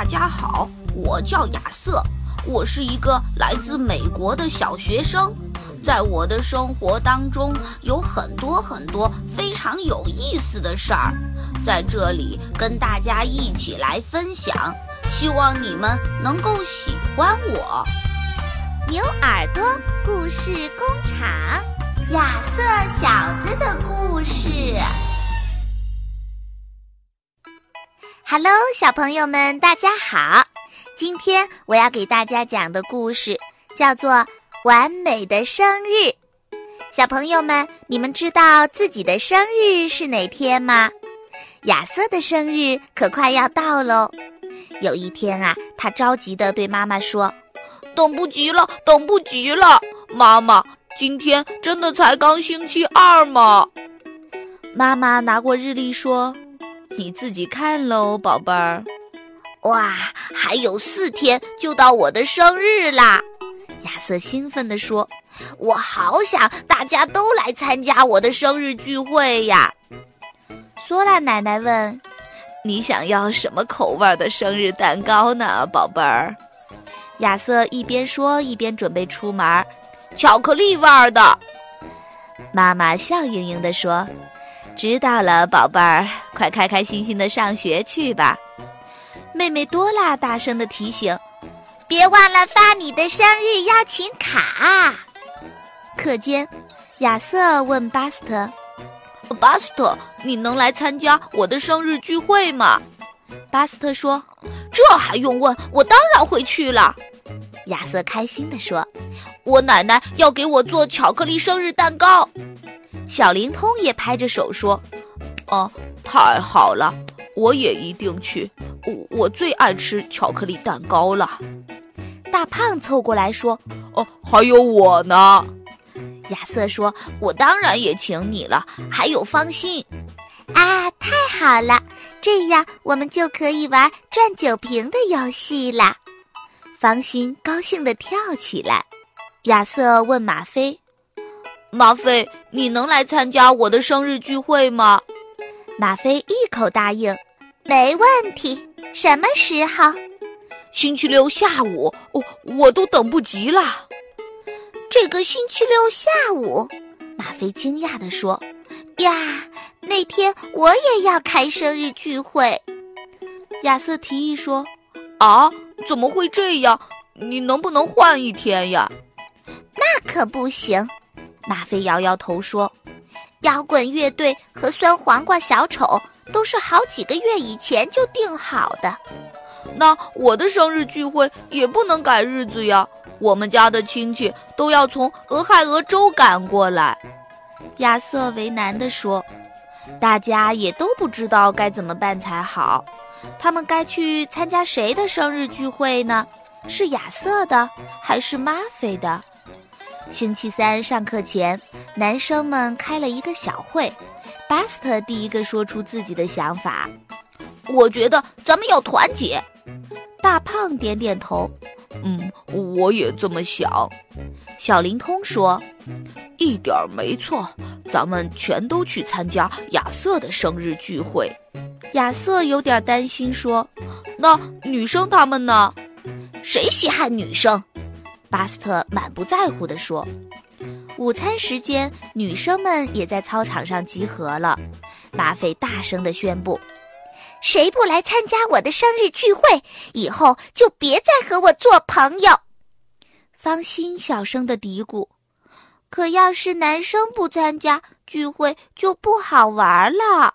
大家好，我叫亚瑟，我是一个来自美国的小学生。在我的生活当中，有很多很多非常有意思的事儿，在这里跟大家一起来分享。希望你们能够喜欢我。牛耳朵故事工厂，亚瑟小子的故事。Hello，小朋友们，大家好！今天我要给大家讲的故事叫做。完美的生日，小朋友们，你们知道自己的生日是哪天吗？亚瑟的生日可快要到喽。有一天啊，他着急地对妈妈说：“等不及了，等不及了，妈妈，今天真的才刚星期二吗？”妈妈拿过日历说：“你自己看喽，宝贝儿。”哇，还有四天就到我的生日啦！亚瑟兴奋地说：“我好想大家都来参加我的生日聚会呀！”索拉奶奶问：“你想要什么口味的生日蛋糕呢，宝贝儿？”亚瑟一边说一边准备出门：“巧克力味儿的。”妈妈笑盈盈地说：“知道了，宝贝儿，快开开心心的上学去吧。”妹妹多拉大声的提醒。别忘了发你的生日邀请卡。课间，亚瑟问巴斯特：“巴斯特，你能来参加我的生日聚会吗？”巴斯特说：“这还用问？我当然会去了。”亚瑟开心地说：“我奶奶要给我做巧克力生日蛋糕。”小灵通也拍着手说：“哦，太好了，我也一定去。我我最爱吃巧克力蛋糕了。”大胖凑过来说：“哦，还有我呢。”亚瑟说：“我当然也请你了，还有方心。”啊，太好了，这样我们就可以玩转酒瓶的游戏啦！方心高兴地跳起来。亚瑟问马飞：“马飞，你能来参加我的生日聚会吗？”马飞一口答应：“没问题，什么时候？”星期六下午，我我都等不及了。这个星期六下午，马飞惊讶地说：“呀，那天我也要开生日聚会。”亚瑟提议说：“啊，怎么会这样？你能不能换一天呀？”那可不行，马飞摇摇头说：“摇滚乐队和酸黄瓜小丑都是好几个月以前就定好的。”那我的生日聚会也不能改日子呀！我们家的亲戚都要从俄亥俄州赶过来。亚瑟为难地说：“大家也都不知道该怎么办才好。他们该去参加谁的生日聚会呢？是亚瑟的，还是马菲的？”星期三上课前，男生们开了一个小会。巴斯特第一个说出自己的想法：“我觉得咱们要团结。”大胖点点头，嗯，我也这么想。小灵通说：“一点没错，咱们全都去参加亚瑟的生日聚会。”亚瑟有点担心说：“那女生他们呢？谁稀罕女生？”巴斯特满不在乎地说。午餐时间，女生们也在操场上集合了。马菲大声地宣布。谁不来参加我的生日聚会，以后就别再和我做朋友。方心小声的嘀咕：“可要是男生不参加聚会，就不好玩了。”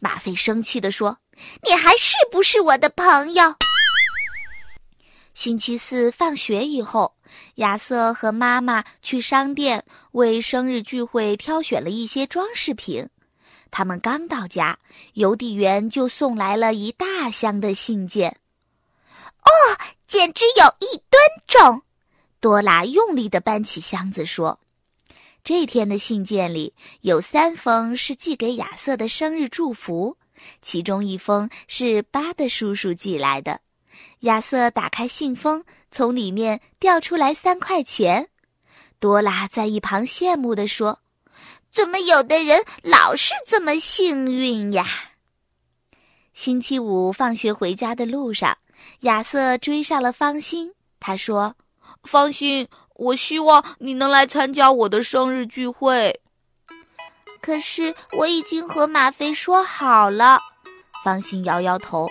马飞生气地说：“你还是不是我的朋友？”星期四放学以后，亚瑟和妈妈去商店为生日聚会挑选了一些装饰品。他们刚到家，邮递员就送来了一大箱的信件。哦，简直有一吨重！多拉用力地搬起箱子说：“这天的信件里有三封是寄给亚瑟的生日祝福，其中一封是巴的叔叔寄来的。”亚瑟打开信封，从里面掉出来三块钱。多拉在一旁羡慕地说。怎么有的人老是这么幸运呀？星期五放学回家的路上，亚瑟追上了方心。他说：“方心，我希望你能来参加我的生日聚会。”可是我已经和马飞说好了。方心摇摇头。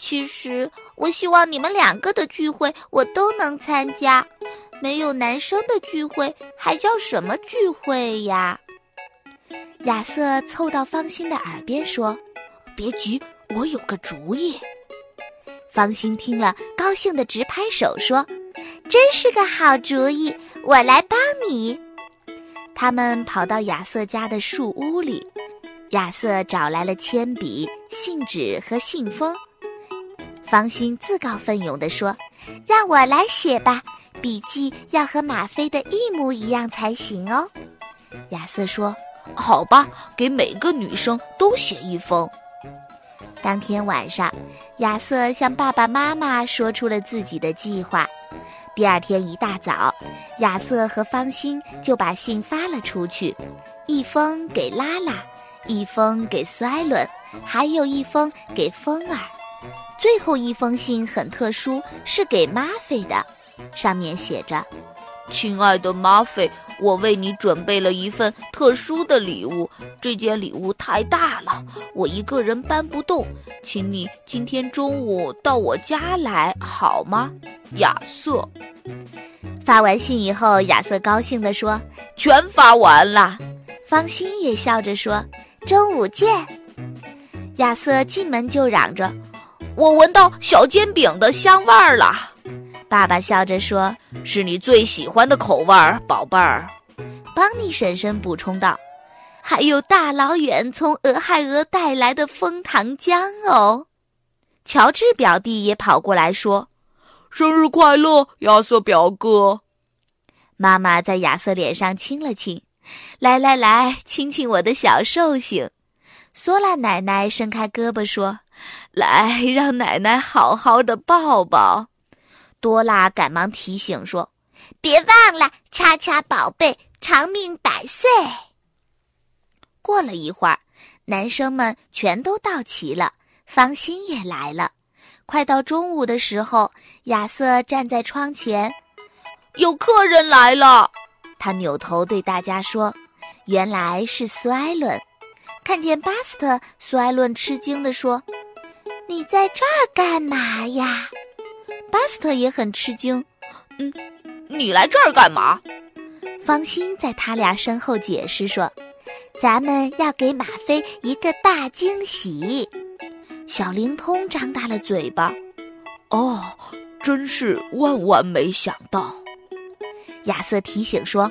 其实我希望你们两个的聚会我都能参加。没有男生的聚会还叫什么聚会呀？亚瑟凑到方心的耳边说：“别急，我有个主意。”方心听了，高兴的直拍手说：“真是个好主意，我来帮你。”他们跑到亚瑟家的树屋里，亚瑟找来了铅笔、信纸和信封。方心自告奋勇地说：“让我来写吧，笔记要和马飞的一模一样才行哦。”亚瑟说。好吧，给每个女生都写一封。当天晚上，亚瑟向爸爸妈妈说出了自己的计划。第二天一大早，亚瑟和方心就把信发了出去，一封给拉拉，一封给衰伦，还有一封给风儿。最后一封信很特殊，是给马菲的，上面写着。亲爱的马菲，我为你准备了一份特殊的礼物。这件礼物太大了，我一个人搬不动，请你今天中午到我家来好吗？亚瑟。发完信以后，亚瑟高兴地说：“全发完了。”芳心也笑着说：“中午见。”亚瑟进门就嚷着：“我闻到小煎饼的香味儿了。”爸爸笑着说：“是你最喜欢的口味儿，宝贝儿。”邦尼婶婶补充道：“还有大老远从俄亥俄带来的枫糖浆哦。”乔治表弟也跑过来说：“生日快乐，亚瑟表哥！”妈妈在亚瑟脸上亲了亲：“来来来，亲亲我的小寿星。”索拉奶奶伸开胳膊说：“来，让奶奶好好的抱抱。”多拉赶忙提醒说：“别忘了，恰恰宝贝长命百岁。”过了一会儿，男生们全都到齐了，芳心也来了。快到中午的时候，亚瑟站在窗前，有客人来了。他扭头对大家说：“原来是苏埃伦。”看见巴斯特，苏埃伦吃惊地说：“你在这儿干嘛呀？”巴斯特也很吃惊，嗯，你来这儿干嘛？芳心在他俩身后解释说：“咱们要给马飞一个大惊喜。”小灵通张大了嘴巴，哦，真是万万没想到。亚瑟提醒说：“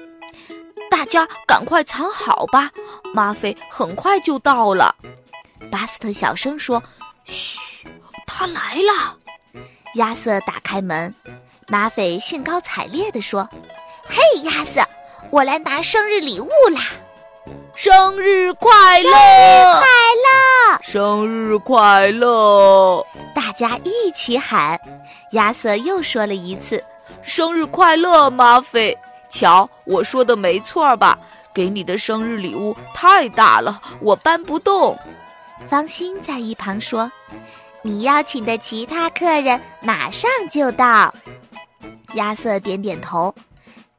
大家赶快藏好吧，马飞很快就到了。”巴斯特小声说：“嘘，他来了。”亚瑟打开门，马匪兴高采烈地说：“嘿，亚瑟，我来拿生日礼物啦！生日快乐！生日快乐！生日快乐！”大家一起喊。亚瑟又说了一次：“生日快乐，马匪！瞧，我说的没错吧？给你的生日礼物太大了，我搬不动。”方心在一旁说。你邀请的其他客人马上就到。亚瑟点点头。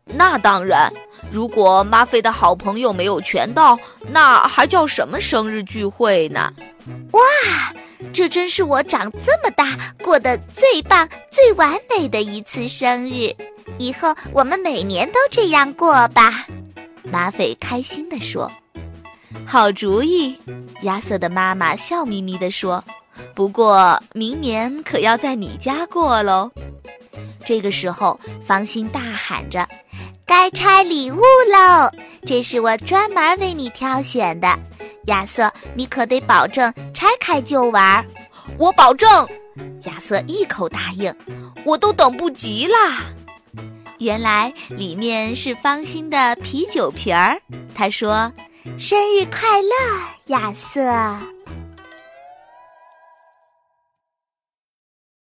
那当然，如果马菲的好朋友没有全到，那还叫什么生日聚会呢？哇，这真是我长这么大过得最棒、最完美的一次生日。以后我们每年都这样过吧。马匪开心地说。好主意。亚瑟的妈妈笑眯眯地说。不过明年可要在你家过喽。这个时候，方心大喊着：“该拆礼物喽！这是我专门为你挑选的。亚瑟，你可得保证拆开就玩。”我保证。亚瑟一口答应。我都等不及啦！原来里面是方心的啤酒瓶儿。他说：“生日快乐，亚瑟。”